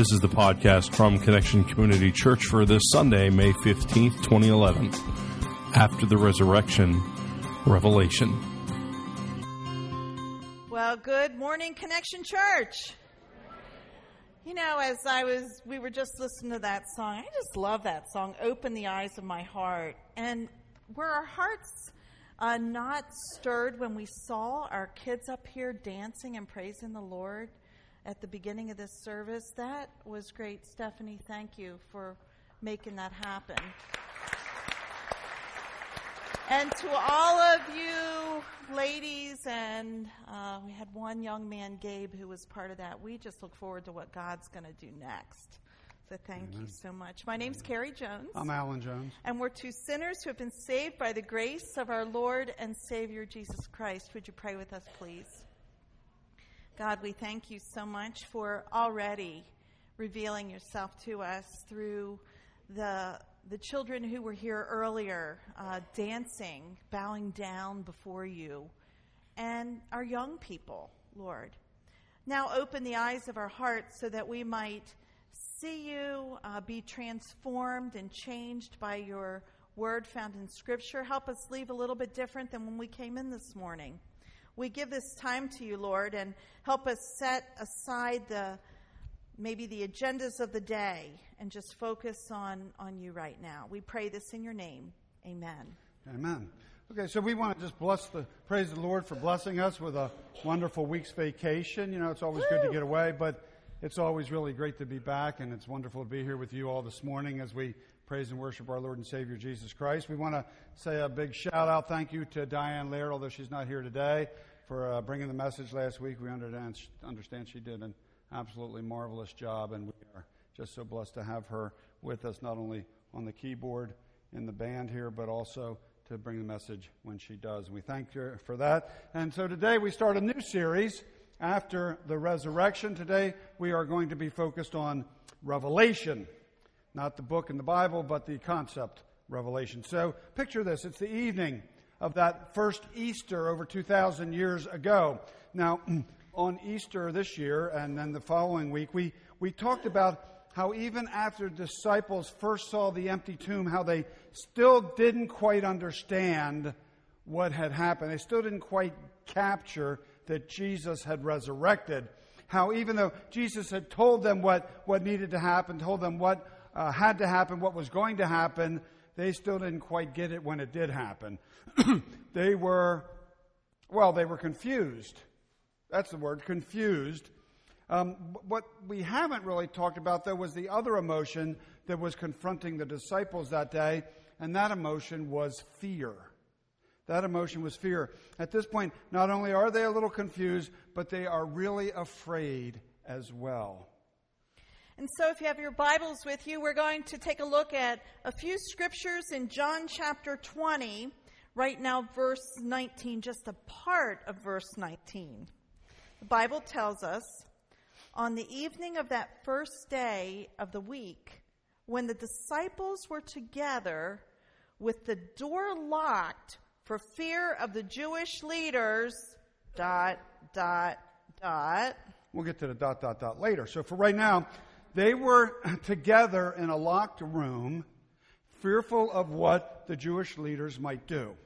This is the podcast from Connection Community Church for this Sunday, May 15th, 2011. After the resurrection, Revelation. Well, good morning, Connection Church. You know, as I was, we were just listening to that song. I just love that song, Open the Eyes of My Heart. And were our hearts uh, not stirred when we saw our kids up here dancing and praising the Lord at the beginning of this service? That was great, Stephanie. Thank you for making that happen. And to all of you ladies, and uh, we had one young man, Gabe, who was part of that. We just look forward to what God's going to do next. So thank Amen. you so much. My name's Carrie Jones. I'm Alan Jones. And we're two sinners who have been saved by the grace of our Lord and Savior Jesus Christ. Would you pray with us, please? God, we thank you so much for already revealing yourself to us through the the children who were here earlier uh, dancing, bowing down before you, and our young people, Lord. Now open the eyes of our hearts so that we might see you, uh, be transformed and changed by your word found in Scripture. Help us leave a little bit different than when we came in this morning. We give this time to you, Lord, and help us set aside the maybe the agendas of the day and just focus on, on you right now. We pray this in your name. Amen. Amen. Okay, so we want to just bless the praise the Lord for blessing us with a wonderful week's vacation. You know, it's always Woo! good to get away, but it's always really great to be back, and it's wonderful to be here with you all this morning as we praise and worship our Lord and Savior Jesus Christ. We want to say a big shout out, thank you to Diane Laird, although she's not here today, for uh, bringing the message last week. We understand, she did an absolutely marvelous job, and we are just so blessed to have her with us, not only on the keyboard in the band here, but also to bring the message when she does. We thank her for that. And so today we start a new series after the resurrection. Today we are going to be focused on Revelation. Not the book in the Bible, but the concept Revelation. So picture this. It's the evening of that first Easter over 2,000 years ago. Now, on Easter this year and then the following week, we, we talked about how even after disciples first saw the empty tomb, how they still didn't quite understand what had happened. They still didn't quite capture that Jesus had resurrected. How even though Jesus had told them what, what needed to happen, told them what uh, had to happen, what was going to happen, they still didn't quite get it when it did happen. they were, well, they were confused. That's the word, confused. Um, what we haven't really talked about, though, was the other emotion that was confronting the disciples that day, and that emotion was fear. That emotion was fear. At this point, not only are they a little confused, but they are really afraid as well. And so, if you have your Bibles with you, we're going to take a look at a few scriptures in John chapter 20. Right now, verse 19, just a part of verse 19. The Bible tells us on the evening of that first day of the week, when the disciples were together with the door locked for fear of the Jewish leaders, dot, dot, dot. We'll get to the dot, dot, dot later. So for right now, they were together in a locked room, fearful of what the Jewish leaders might do.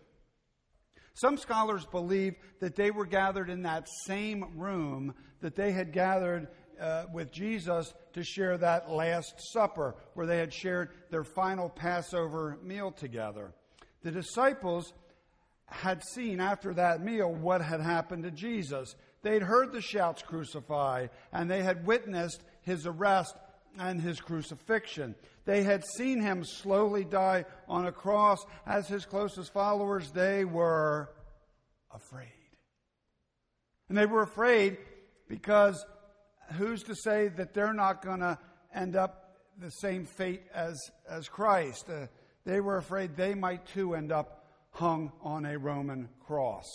Some scholars believe that they were gathered in that same room that they had gathered uh, with Jesus to share that Last Supper, where they had shared their final Passover meal together. The disciples had seen after that meal what had happened to Jesus. They'd heard the shouts, crucify, and they had witnessed his arrest and his crucifixion. They had seen him slowly die on a cross. As his closest followers, they were afraid. And they were afraid because who's to say that they're not going to end up the same fate as, as Christ? Uh, they were afraid they might too end up hung on a Roman cross.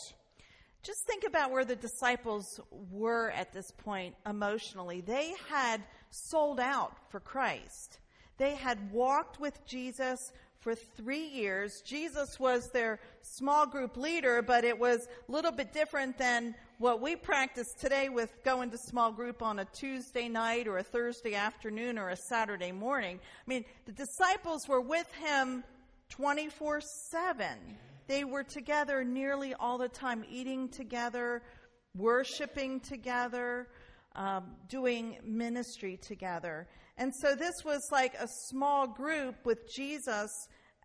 Just think about where the disciples were at this point emotionally. They had sold out for Christ. They had walked with Jesus for three years. Jesus was their small group leader, but it was a little bit different than what we practice today with going to small group on a Tuesday night or a Thursday afternoon or a Saturday morning. I mean, the disciples were with him 24 7. They were together nearly all the time, eating together, worshiping together, um, doing ministry together. And so this was like a small group with Jesus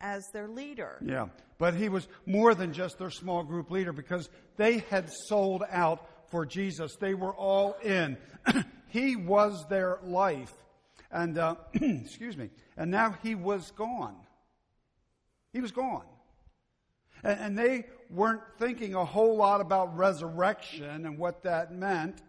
as their leader. Yeah, but he was more than just their small group leader because they had sold out for Jesus. They were all in. he was their life. And, uh, excuse me, and now he was gone. He was gone. And, and they weren't thinking a whole lot about resurrection and what that meant.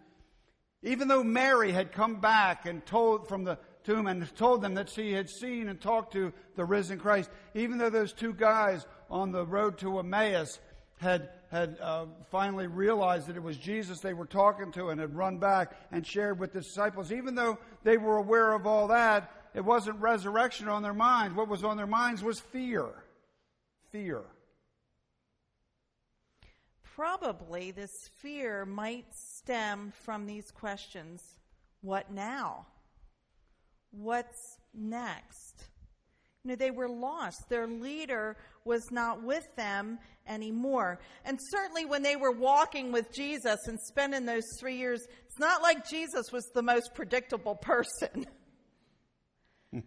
Even though Mary had come back and told from the tomb and told them that she had seen and talked to the risen Christ, even though those two guys on the road to Emmaus had had uh, finally realized that it was Jesus they were talking to and had run back and shared with the disciples, even though they were aware of all that, it wasn't resurrection on their minds. What was on their minds was fear. Fear. Probably this fear might stem from these questions What now? What's next? You know, they were lost. Their leader was not with them anymore. And certainly when they were walking with Jesus and spending those three years, it's not like Jesus was the most predictable person. Hmm.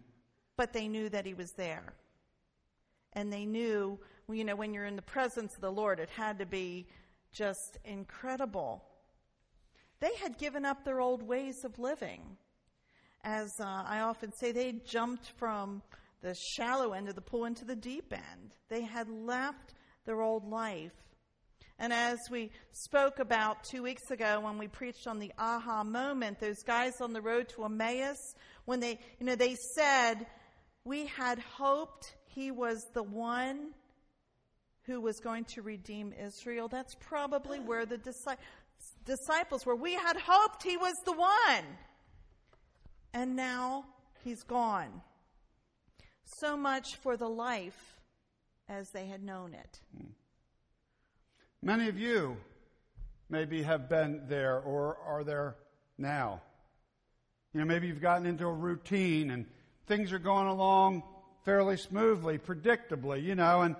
but they knew that he was there. And they knew, you know, when you're in the presence of the Lord, it had to be just incredible. They had given up their old ways of living. As uh, I often say, they jumped from the shallow end of the pool into the deep end. They had left their old life. And as we spoke about two weeks ago when we preached on the aha moment, those guys on the road to Emmaus, when they, you know, they said, we had hoped he was the one who was going to redeem Israel. That's probably where the disciples were. We had hoped he was the one. And now he's gone. So much for the life as they had known it. Hmm. Many of you maybe have been there or are there now. You know, maybe you've gotten into a routine and things are going along fairly smoothly, predictably, you know, and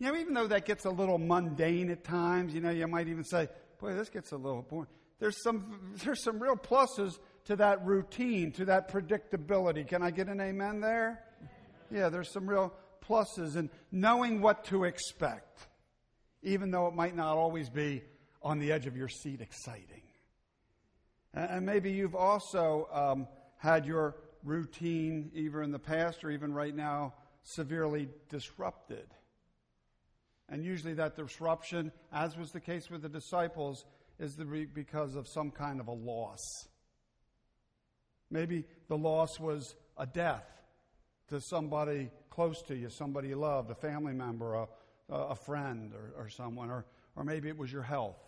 you know, even though that gets a little mundane at times, you know, you might even say, boy, this gets a little boring. There's some, there's some real pluses to that routine, to that predictability. Can I get an amen there? Yeah, there's some real pluses in knowing what to expect, even though it might not always be on the edge of your seat exciting. And maybe you've also um, had your routine, either in the past or even right now, severely disrupted. And usually that disruption, as was the case with the disciples, is the because of some kind of a loss. Maybe the loss was a death to somebody close to you, somebody you loved, a family member, a, a friend, or, or someone. Or, or maybe it was your health,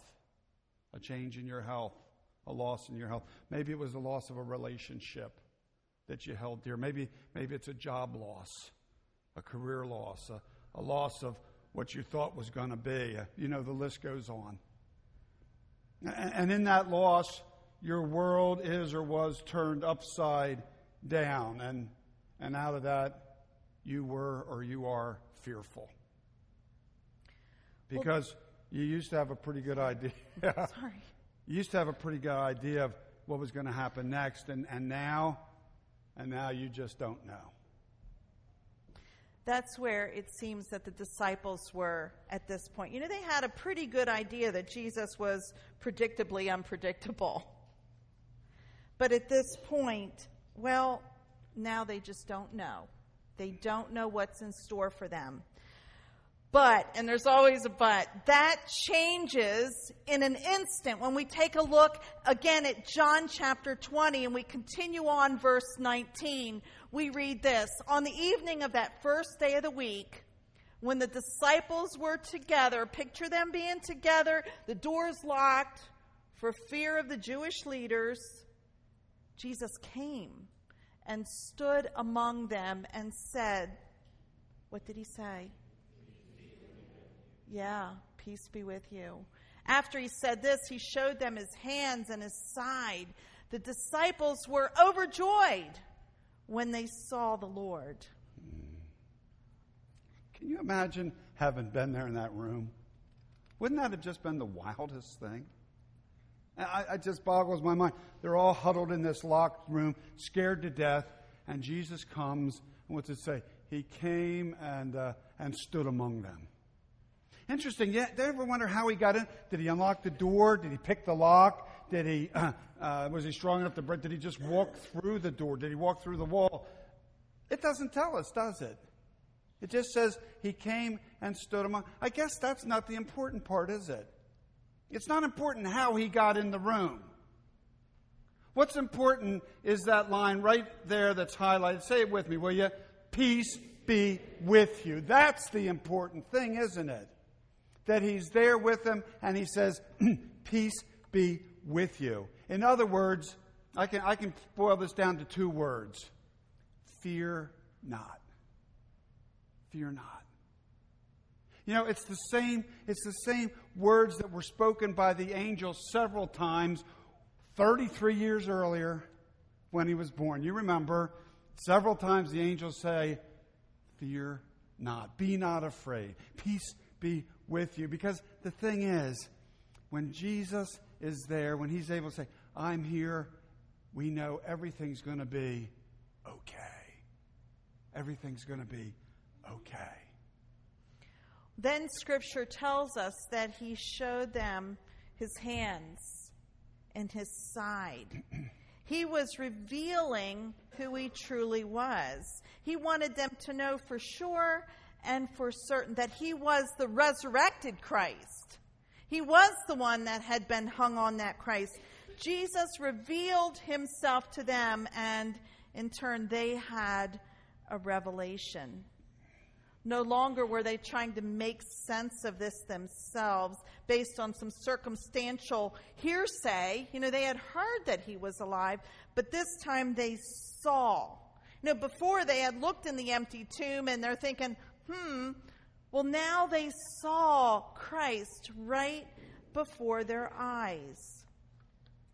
a change in your health, a loss in your health. Maybe it was the loss of a relationship that you held dear. Maybe, maybe it's a job loss, a career loss, a, a loss of what you thought was going to be. Uh, you know, the list goes on. And in that loss, your world is or was turned upside down. And, and out of that, you were or you are fearful. Because well, you used to have a pretty good idea. sorry. You used to have a pretty good idea of what was going to happen next. And, and now, and now you just don't know that's where it seems that the disciples were at this point. You know, they had a pretty good idea that Jesus was predictably unpredictable. But at this point, well, now they just don't know. They don't know what's in store for them. But, and there's always a but, that changes in an instant when we take a look again at John chapter 20 and we continue on verse 19. We read this On the evening of that first day of the week, when the disciples were together, picture them being together, the doors locked for fear of the Jewish leaders, Jesus came and stood among them and said, What did he say? Yeah, peace be with you. After he said this, he showed them his hands and his side. The disciples were overjoyed when they saw the Lord. Can you imagine having been there in that room? Wouldn't that have just been the wildest thing? I, it just boggles my mind. They're all huddled in this locked room, scared to death, and Jesus comes. And what's it say? He came and, uh, and stood among them. Interesting. Yeah, did ever wonder how he got in? Did he unlock the door? Did he pick the lock? Did he uh, uh, was he strong enough to break? Did he just walk through the door? Did he walk through the wall? It doesn't tell us, does it? It just says he came and stood among. I guess that's not the important part, is it? It's not important how he got in the room. What's important is that line right there that's highlighted. Say it with me, will you? Peace be with you. That's the important thing, isn't it? That he's there with them and he says, Peace be with you. In other words, I can, I can boil this down to two words fear not. Fear not. You know, it's the same, it's the same words that were spoken by the angel several times 33 years earlier when he was born. You remember, several times the angels say, Fear not. Be not afraid. Peace be with you. Because the thing is, when Jesus is there, when he's able to say, I'm here, we know everything's going to be okay. Everything's going to be okay. Then scripture tells us that he showed them his hands and his side. he was revealing who he truly was. He wanted them to know for sure and for certain that he was the resurrected Christ. He was the one that had been hung on that Christ. Jesus revealed himself to them, and in turn, they had a revelation. No longer were they trying to make sense of this themselves based on some circumstantial hearsay. You know, they had heard that he was alive, but this time they saw. You know, before they had looked in the empty tomb and they're thinking, hmm, well, now they saw Christ right before their eyes.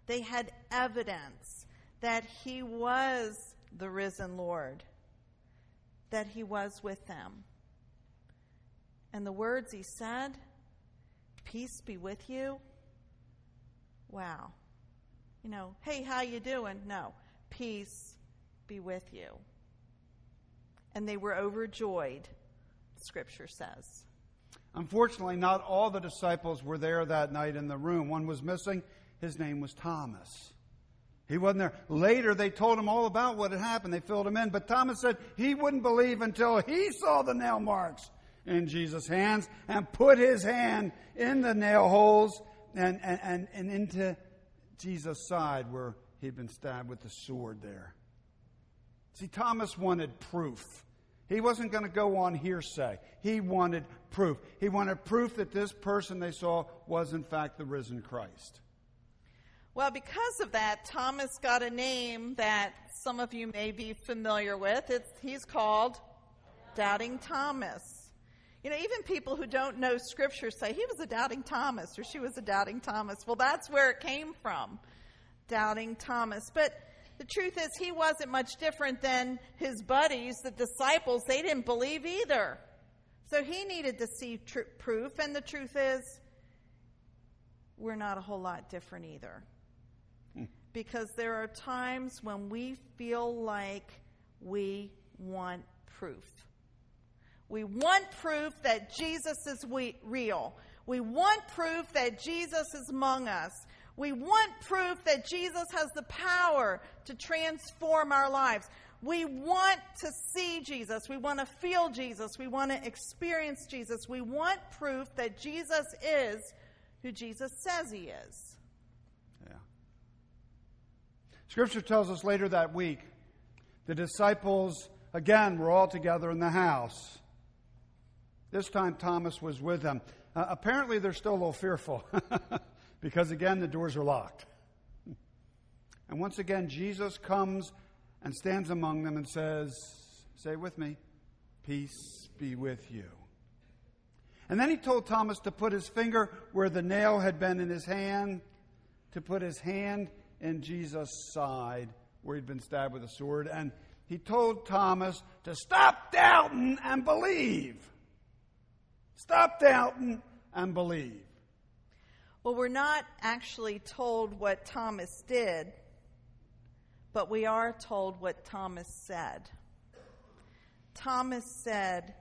They had evidence that he was the risen Lord, that he was with them. And the words he said, peace be with you. Wow. You know, hey, how you doing? No, peace be with you. And they were overjoyed Scripture says. Unfortunately, not all the disciples were there that night in the room. One was missing. His name was Thomas. He wasn't there. Later, they told him all about what had happened. They filled him in. But Thomas said he wouldn't believe until he saw the nail marks in Jesus' hands and put his hand in the nail holes and, and, and, and into Jesus' side where he'd been stabbed with the sword there. See, Thomas wanted proof. He wasn't going to go on hearsay. He wanted proof. He wanted proof that this person they saw was, in fact, the risen Christ. Well, because of that, Thomas got a name that some of you may be familiar with. It's, he's called Doubting Thomas. You know, even people who don't know Scripture say he was a doubting Thomas or she was a doubting Thomas. Well, that's where it came from, doubting Thomas. But the truth is, he wasn't much different than his buddies, the disciples. They didn't believe either. So he needed to see tr- proof. And the truth is, we're not a whole lot different either. Hmm. Because there are times when we feel like we want proof. We want proof that Jesus is we- real. We want proof that Jesus is among us. We want proof that Jesus has the power to transform our lives. We want to see Jesus. We want to feel Jesus. We want to experience Jesus. We want proof that Jesus is who Jesus says he is. Yeah. Scripture tells us later that week the disciples, again, were all together in the house. This time Thomas was with them. Uh, apparently, they're still a little fearful. because again, the doors are locked. And once again, Jesus comes and stands among them and says, Say with me, Peace be with you. And then he told Thomas to put his finger where the nail had been in his hand, to put his hand in Jesus' side where he'd been stabbed with a sword. And he told Thomas to stop doubting and believe. Stop doubting and believe. Well, we're not actually told what Thomas did, but we are told what Thomas said. Thomas said,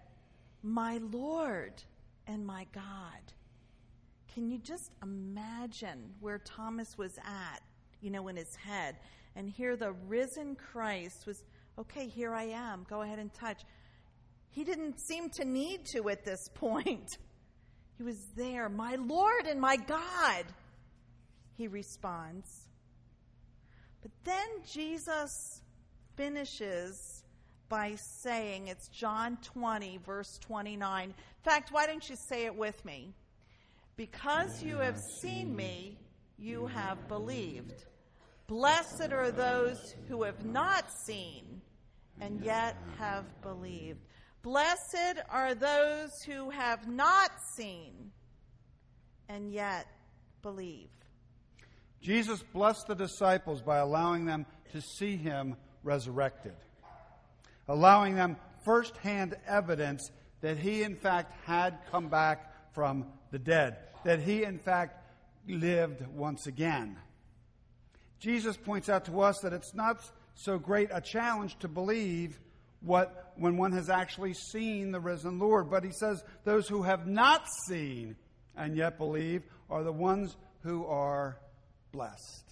My Lord and my God. Can you just imagine where Thomas was at, you know, in his head? And here the risen Christ was, okay, here I am. Go ahead and touch. He didn't seem to need to at this point. He was there, my Lord and my God. He responds. But then Jesus finishes by saying, it's John 20, verse 29. In fact, why don't you say it with me? Because you have seen me, you have believed. Blessed are those who have not seen and yet have believed. Blessed are those who have not seen and yet believe. Jesus blessed the disciples by allowing them to see him resurrected allowing them firsthand evidence that he, in fact, had come back from the dead, that he, in fact, lived once again. Jesus points out to us that it's not so great a challenge to believe what when one has actually seen the risen Lord, but he says those who have not seen and yet believe are the ones who are blessed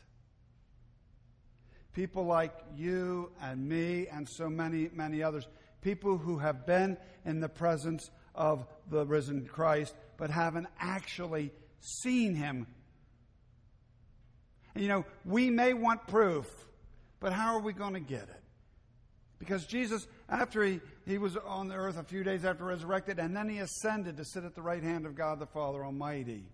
people like you and me and so many, many others, people who have been in the presence of the risen Christ but haven't actually seen him. And you know, we may want proof, but how are we going to get it? Because Jesus, after he, he was on the earth a few days after resurrected, and then he ascended to sit at the right hand of God the Father Almighty.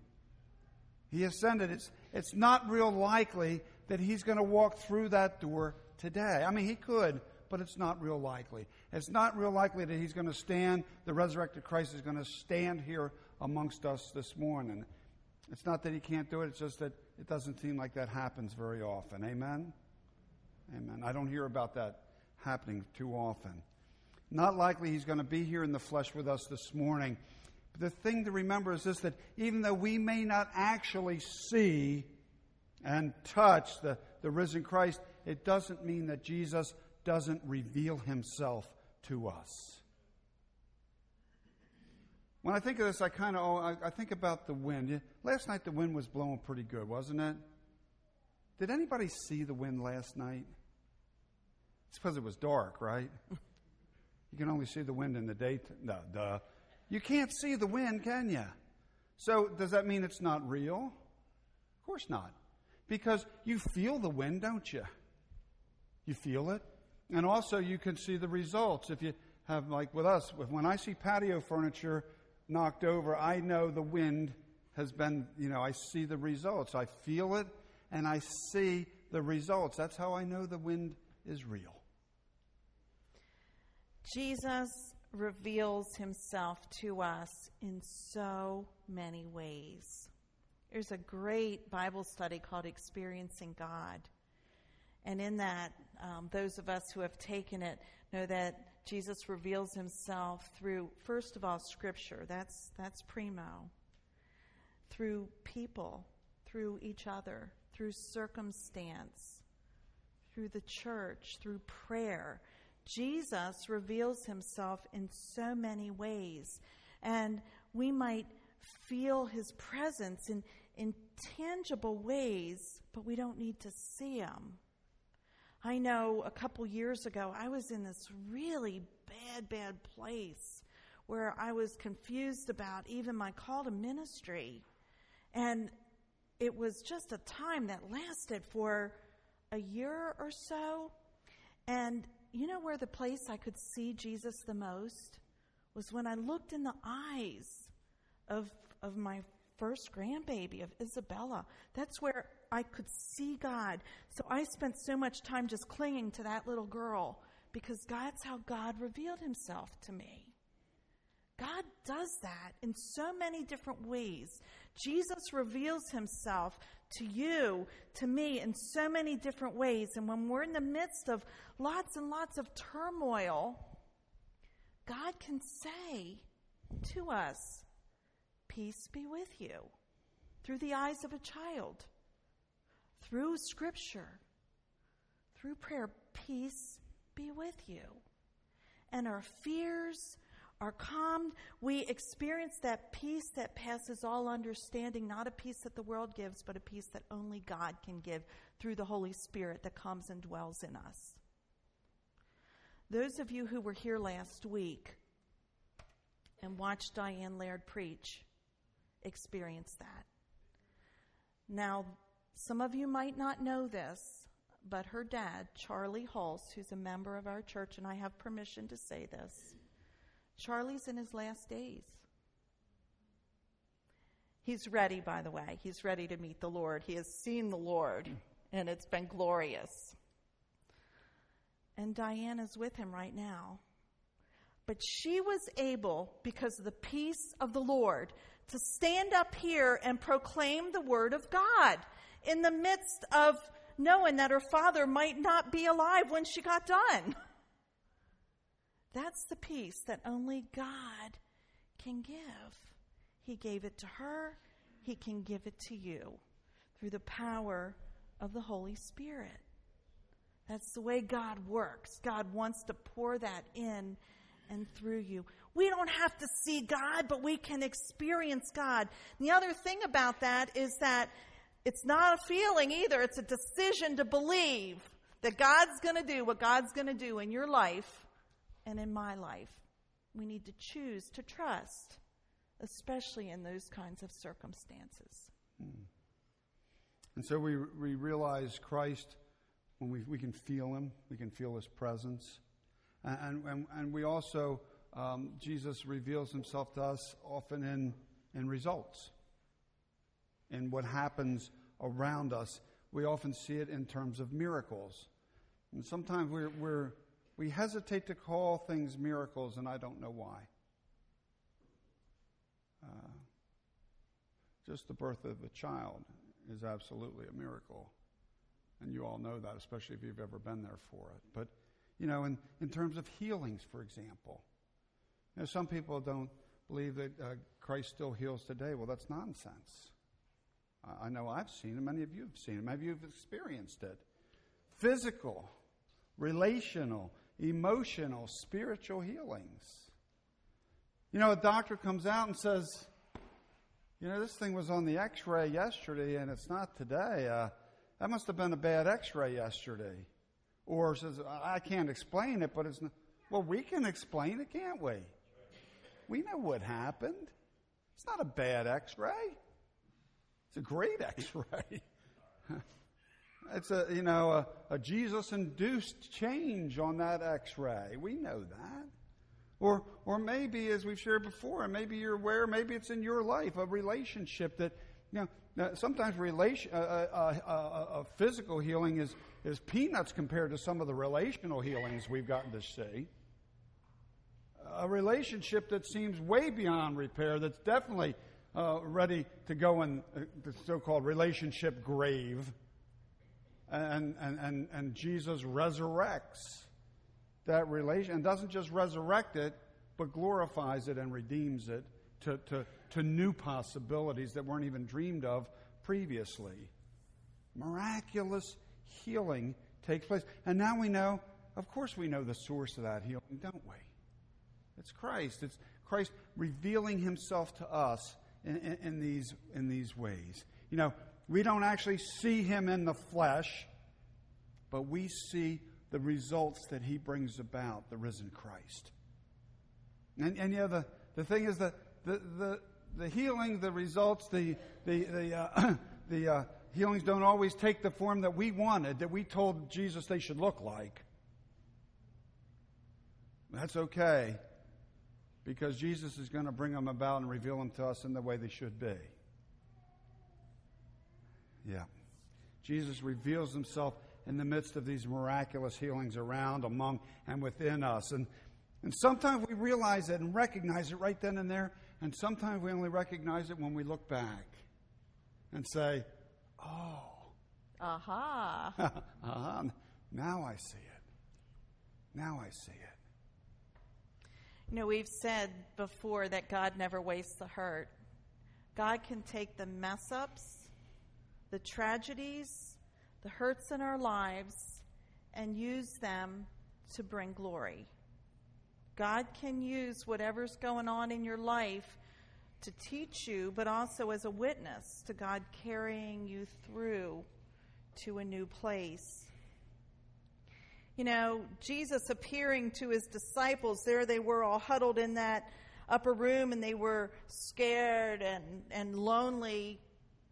He ascended. It's, it's not real likely that he's going to walk through that door today. I mean, he could, but it's not real likely. It's not real likely that he's going to stand, the resurrected Christ is going to stand here amongst us this morning. It's not that he can't do it, it's just that it doesn't seem like that happens very often. Amen? Amen. I don't hear about that happening too often. Not likely he's going to be here in the flesh with us this morning. But the thing to remember is this that even though we may not actually see and touch the, the risen Christ, it doesn't mean that Jesus doesn't reveal himself to us. When I think of this, I kind of oh, I, I think about the wind. Last night the wind was blowing pretty good, wasn't it? Did anybody see the wind last night? It's because it was dark, right? You can only see the wind in the daytime. No, duh. You can't see the wind, can you? So does that mean it's not real? Of course not because you feel the wind, don't you? You feel it. And also, you can see the results. If you have, like with us, when I see patio furniture knocked over, I know the wind has been, you know, I see the results. I feel it and I see the results. That's how I know the wind is real. Jesus reveals himself to us in so many ways. There's a great Bible study called Experiencing God. And in that, um, those of us who have taken it know that Jesus reveals himself through, first of all, Scripture. That's, that's primo. Through people, through each other, through circumstance, through the church, through prayer. Jesus reveals himself in so many ways. And we might feel his presence in, in tangible ways, but we don't need to see him. I know a couple years ago, I was in this really bad, bad place where I was confused about even my call to ministry. And it was just a time that lasted for a year or so. And you know where the place I could see Jesus the most was when I looked in the eyes of, of my first grandbaby of Isabella. That's where I could see God. So I spent so much time just clinging to that little girl because that's how God revealed himself to me. God does that in so many different ways. Jesus reveals himself to you, to me, in so many different ways. And when we're in the midst of lots and lots of turmoil, God can say to us, Peace be with you, through the eyes of a child, through scripture, through prayer. Peace be with you. And our fears are calmed. We experience that peace that passes all understanding, not a peace that the world gives, but a peace that only God can give through the Holy Spirit that comes and dwells in us. Those of you who were here last week and watched Diane Laird preach experienced that. Now, some of you might not know this, but her dad, Charlie Hulse, who's a member of our church, and I have permission to say this, Charlie's in his last days. He's ready, by the way. He's ready to meet the Lord. He has seen the Lord, and it's been glorious. And Diana's with him right now. But she was able, because of the peace of the Lord, to stand up here and proclaim the word of God in the midst of knowing that her father might not be alive when she got done. That's the peace that only God can give. He gave it to her, He can give it to you through the power of the Holy Spirit. That's the way God works. God wants to pour that in and through you. We don't have to see God, but we can experience God. And the other thing about that is that it's not a feeling either, it's a decision to believe that God's going to do what God's going to do in your life and in my life. We need to choose to trust, especially in those kinds of circumstances. And so we, we realize Christ, when we, we can feel Him, we can feel His presence. And, and, and we also, um, Jesus reveals Himself to us often in, in results, in what happens around us. We often see it in terms of miracles. And sometimes we're, we're we hesitate to call things miracles, and I don't know why. Uh, just the birth of a child is absolutely a miracle. And you all know that, especially if you've ever been there for it. But, you know, in, in terms of healings, for example, you know, some people don't believe that uh, Christ still heals today. Well, that's nonsense. I know I've seen it. Many of you have seen it. Many of you have experienced it. Physical, relational, emotional, spiritual healings. You know, a doctor comes out and says, you know, this thing was on the x ray yesterday and it's not today. Uh, that must have been a bad x ray yesterday. Or says, I can't explain it, but it's not. Well, we can explain it, can't we? We know what happened. It's not a bad x ray, it's a great x ray. It's a, you know, a, a Jesus induced change on that x ray. We know that. Or, or maybe, as we've shared before, and maybe you're aware, maybe it's in your life, a relationship that, you know, sometimes relation, uh, uh, uh, uh, physical healing is, is peanuts compared to some of the relational healings we've gotten to see. A relationship that seems way beyond repair, that's definitely uh, ready to go in uh, the so called relationship grave and, and, and, and Jesus resurrects that relation and doesn't just resurrect it, but glorifies it and redeems it to, to, to new possibilities that weren't even dreamed of previously. Miraculous healing takes place. And now we know, of course, we know the source of that healing, don't we? It's Christ. It's Christ revealing himself to us in, in, in, these, in these ways. You know, we don't actually see him in the flesh, but we see the results that he brings about, the risen Christ. And, and yeah, the, the thing is that the, the, the healing, the results, the, the, the, uh, the uh, healings don't always take the form that we wanted, that we told Jesus they should look like. That's okay because Jesus is going to bring them about and reveal them to us in the way they should be. Yeah. Jesus reveals himself in the midst of these miraculous healings around, among, and within us. And And sometimes we realize it and recognize it right then and there, and sometimes we only recognize it when we look back and say, oh, Aha. uh-huh, now I see it. Now I see it. You know, we've said before that God never wastes the hurt. God can take the mess ups, the tragedies, the hurts in our lives, and use them to bring glory. God can use whatever's going on in your life to teach you, but also as a witness to God carrying you through to a new place. You know, Jesus appearing to his disciples, there they were all huddled in that upper room and they were scared and, and lonely.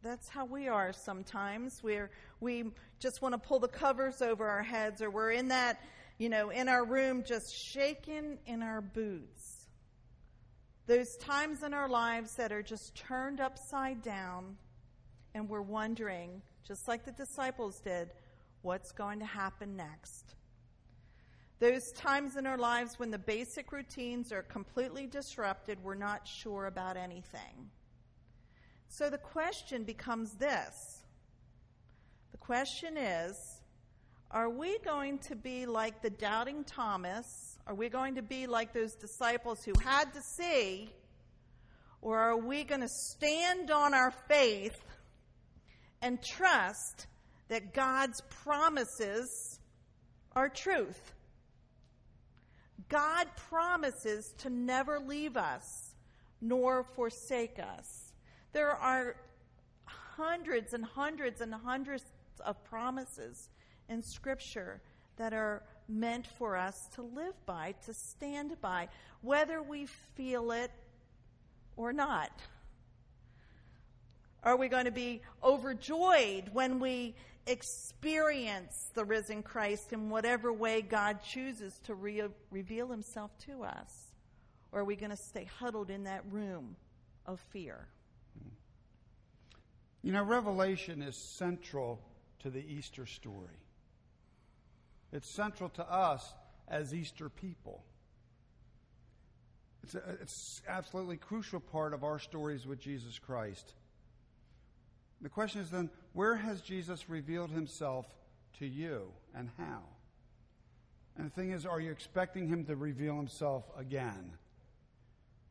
That's how we are sometimes. We're, we just want to pull the covers over our heads or we're in that, you know, in our room just shaking in our boots. Those times in our lives that are just turned upside down and we're wondering, just like the disciples did, what's going to happen next. Those times in our lives when the basic routines are completely disrupted, we're not sure about anything. So the question becomes this the question is are we going to be like the doubting Thomas? Are we going to be like those disciples who had to see? Or are we going to stand on our faith and trust that God's promises are truth? God promises to never leave us nor forsake us. There are hundreds and hundreds and hundreds of promises in Scripture that are meant for us to live by, to stand by, whether we feel it or not. Are we going to be overjoyed when we experience the risen Christ in whatever way God chooses to re- reveal himself to us? Or are we going to stay huddled in that room of fear? You know, Revelation is central to the Easter story. It's central to us as Easter people. It's, it's absolutely crucial part of our stories with Jesus Christ. The question is then, where has Jesus revealed himself to you and how? And the thing is, are you expecting him to reveal himself again?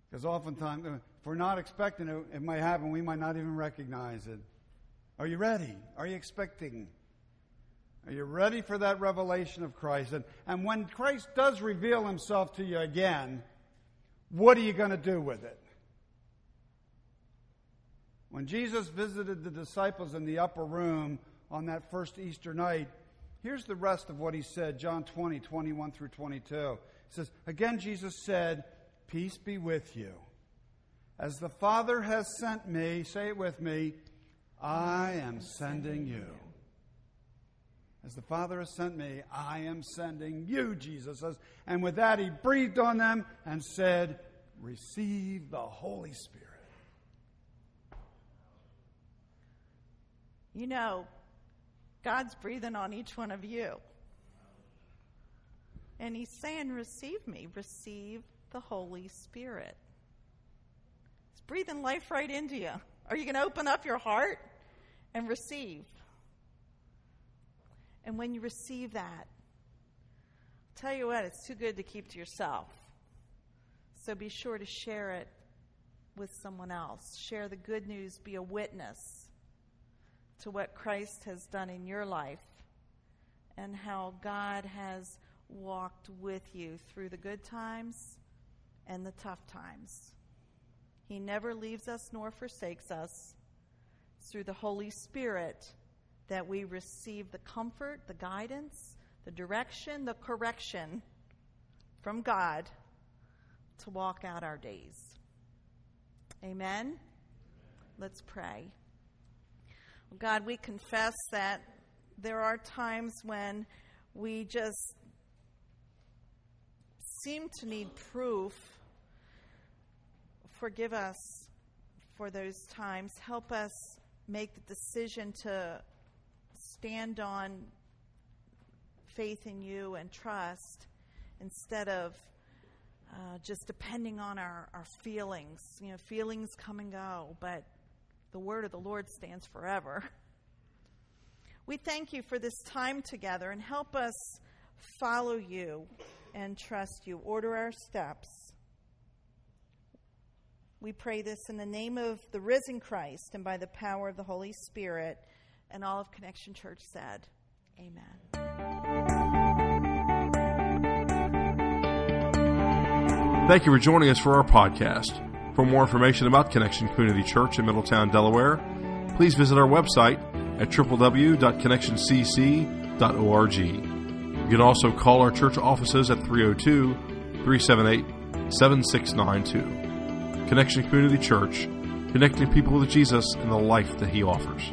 Because oftentimes, uh, if we're not expecting it, it might happen, we might not even recognize it. Are you ready? Are you expecting? Are you ready for that revelation of Christ? And, and when Christ does reveal himself to you again, what are you going to do with it? When Jesus visited the disciples in the upper room on that first Easter night, here's the rest of what he said John 20, 21 through 22. It says, Again, Jesus said, Peace be with you. As the Father has sent me, say it with me, I am sending you. As the Father has sent me, I am sending you, Jesus says. And with that, he breathed on them and said, Receive the Holy Spirit. You know, God's breathing on each one of you. And He's saying, Receive me, receive the Holy Spirit. He's breathing life right into you. Are you going to open up your heart and receive? And when you receive that, I'll tell you what, it's too good to keep to yourself. So be sure to share it with someone else. Share the good news, be a witness to what Christ has done in your life and how God has walked with you through the good times and the tough times. He never leaves us nor forsakes us. Through the Holy Spirit that we receive the comfort, the guidance, the direction, the correction from God to walk out our days. Amen. Let's pray. God, we confess that there are times when we just seem to need proof. Forgive us for those times. Help us make the decision to stand on faith in you and trust instead of uh, just depending on our, our feelings. You know, feelings come and go, but the word of the Lord stands forever. We thank you for this time together and help us follow you and trust you. Order our steps. We pray this in the name of the risen Christ and by the power of the Holy Spirit. And all of Connection Church said, Amen. Thank you for joining us for our podcast. For more information about Connection Community Church in Middletown, Delaware, please visit our website at www.connectioncc.org. You can also call our church offices at 302 378 7692. Connection Community Church, connecting people with Jesus and the life that He offers.